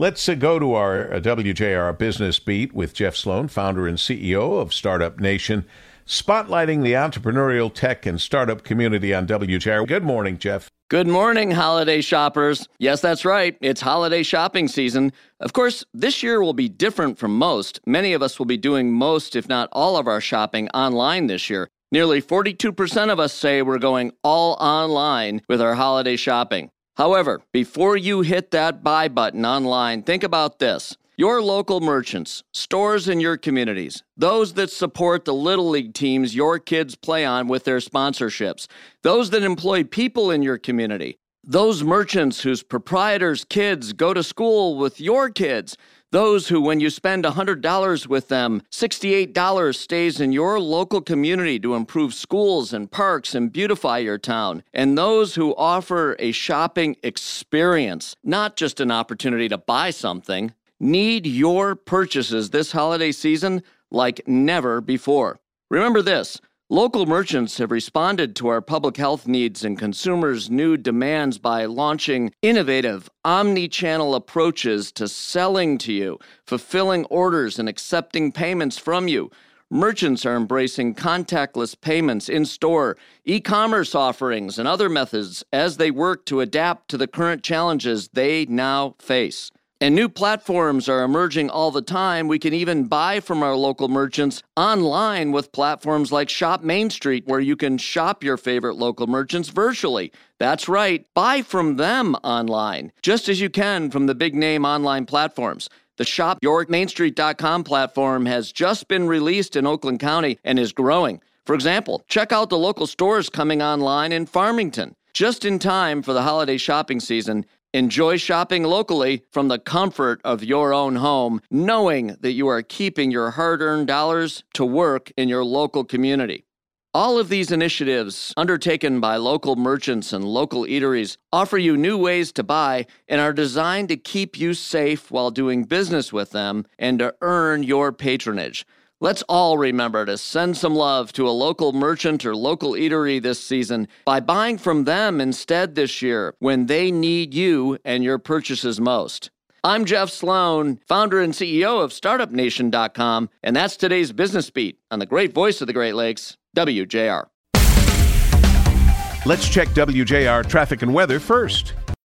Let's uh, go to our uh, WJR Business Beat with Jeff Sloan, founder and CEO of Startup Nation, spotlighting the entrepreneurial tech and startup community on WJR. Good morning, Jeff. Good morning, holiday shoppers. Yes, that's right. It's holiday shopping season. Of course, this year will be different from most. Many of us will be doing most, if not all, of our shopping online this year. Nearly 42% of us say we're going all online with our holiday shopping. However, before you hit that buy button online, think about this. Your local merchants, stores in your communities, those that support the Little League teams your kids play on with their sponsorships, those that employ people in your community, those merchants whose proprietors' kids go to school with your kids, those who, when you spend $100 with them, $68 stays in your local community to improve schools and parks and beautify your town. And those who offer a shopping experience, not just an opportunity to buy something, need your purchases this holiday season like never before. Remember this Local merchants have responded to our public health needs and consumers' new demands by launching innovative, omni channel approaches to selling to you, fulfilling orders, and accepting payments from you. Merchants are embracing contactless payments in store, e commerce offerings, and other methods as they work to adapt to the current challenges they now face. And new platforms are emerging all the time. We can even buy from our local merchants online with platforms like Shop Main Street, where you can shop your favorite local merchants virtually. That's right, buy from them online, just as you can from the big name online platforms. The ShopYourMainStreet.com platform has just been released in Oakland County and is growing. For example, check out the local stores coming online in Farmington. Just in time for the holiday shopping season, Enjoy shopping locally from the comfort of your own home, knowing that you are keeping your hard earned dollars to work in your local community. All of these initiatives, undertaken by local merchants and local eateries, offer you new ways to buy and are designed to keep you safe while doing business with them and to earn your patronage. Let's all remember to send some love to a local merchant or local eatery this season by buying from them instead this year when they need you and your purchases most. I'm Jeff Sloan, founder and CEO of StartupNation.com, and that's today's Business Beat on the great voice of the Great Lakes, WJR. Let's check WJR traffic and weather first.